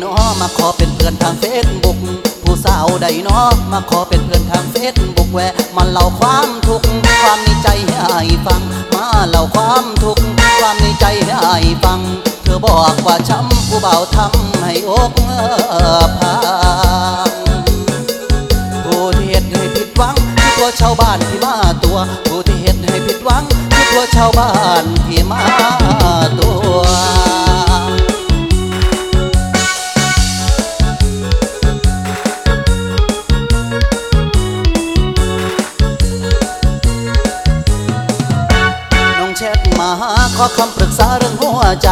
เนาะมาขอเป็นเพื่อนทางเฟซบุ๊กผู้สาวใดเนาะมาขอเป็นเพื่อนทางเฟซบุ๊กแวะมาเล่าความทุกข์ความในใจให้ฟัง มาเล่าความทุกข์ความในใจให้ฟัง เธอบอกว่าช้ำผู้เบาทำให้อกพังผู้ที่เหตุให้ผิดหวังคือตัวชาวบ้านที่มาตัว ผู้ที่เหตุให้ผิดหวังคือตัวชาวบ้านที่มาตัว แชทมาหาขอคำปรึกษาเรื่องหัวใจ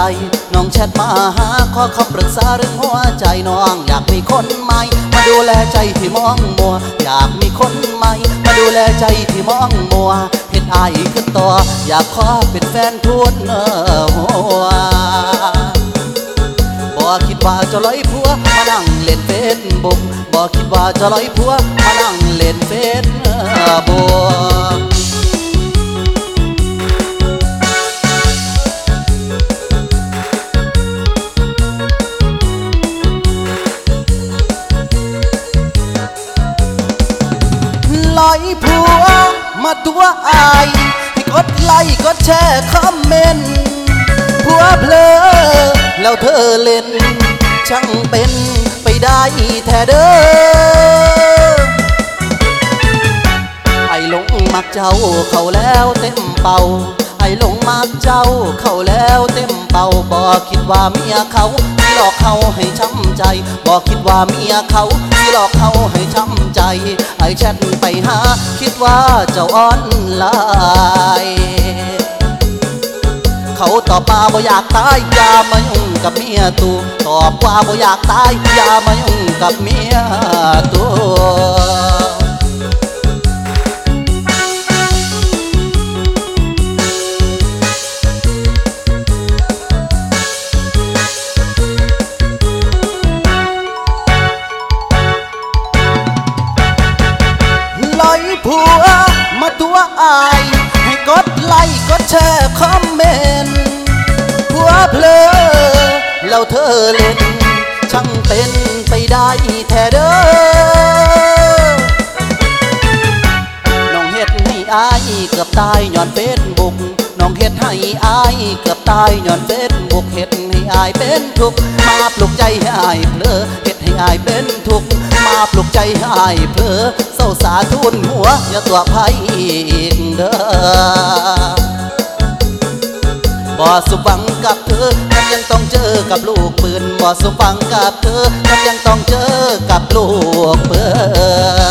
น้องแชทมาหาขอคำปรึกษาเรื่องหัวใจน้องอยากมีคนใหม่ มาดูแลใจที่มองมัว อยากมีคนใหม่ มาดูแลใจที่มองมัวเห็นอายขึ้นต่อ อยากขอเป็นแฟนทุนเออหัวบ่คิดว่าจะลอยผัว มานั่งเล่นเฟซบุ๊กบ่คิดว่าจะลอยผัว มานั่งเล่นเฟซบุ๊ก อยผัว มาตัวอายให้กดไลค์กดแชร์คอมเมนต์ผัวเพลอแล้วเธอเล่น ช่างเป็นไปได้แท้เด้อไอหลงมักเจ้าเขาแล้วเต็มเป่า ไอ้หลงมักเจ้าเข้าแล้วเต็มเป่าบอกคิดว่าเมียเขาที่หลอกเขาให้ช้ำใจบอกคิดว่าเมียเขาที่หลอกเขาให้ช้ำใจ ไอ้แชทไปหา คิดว่าเจ้าอ่อนไลน์เขาตอบมาบ่อยากตายอย่ามายุ่งกับเมียตูตอบว่าบ่อยากตายอย่ามายุ่งกับเมียตูล อาย ให้กดไลค์กดแชร์คอมเมนต์ผัวเพลอแล้วเธอเล่น ช่างเป็นไปได้แท้เด้อน้องเฮ็ดให้อายเกือบตายย้อนเฟซบุ๊กน้องเฮ็ดให้อายเกือบตายย้อนเฟซบุ๊กเฮ็ดให้อายเป็นทุกข์มาปลุกใจให้อายเพลอ อายเป็นทุกข์มาปลุกใจให้อายเพลอเศร้าสาทุนหัวอย่าตัวไผอีกเด้อบ่สุบังกับเธอฉันยังต้องเจอกับลูกปืนบ่สุบังกับเธอฉันยังต้องเจอกับลูกปืน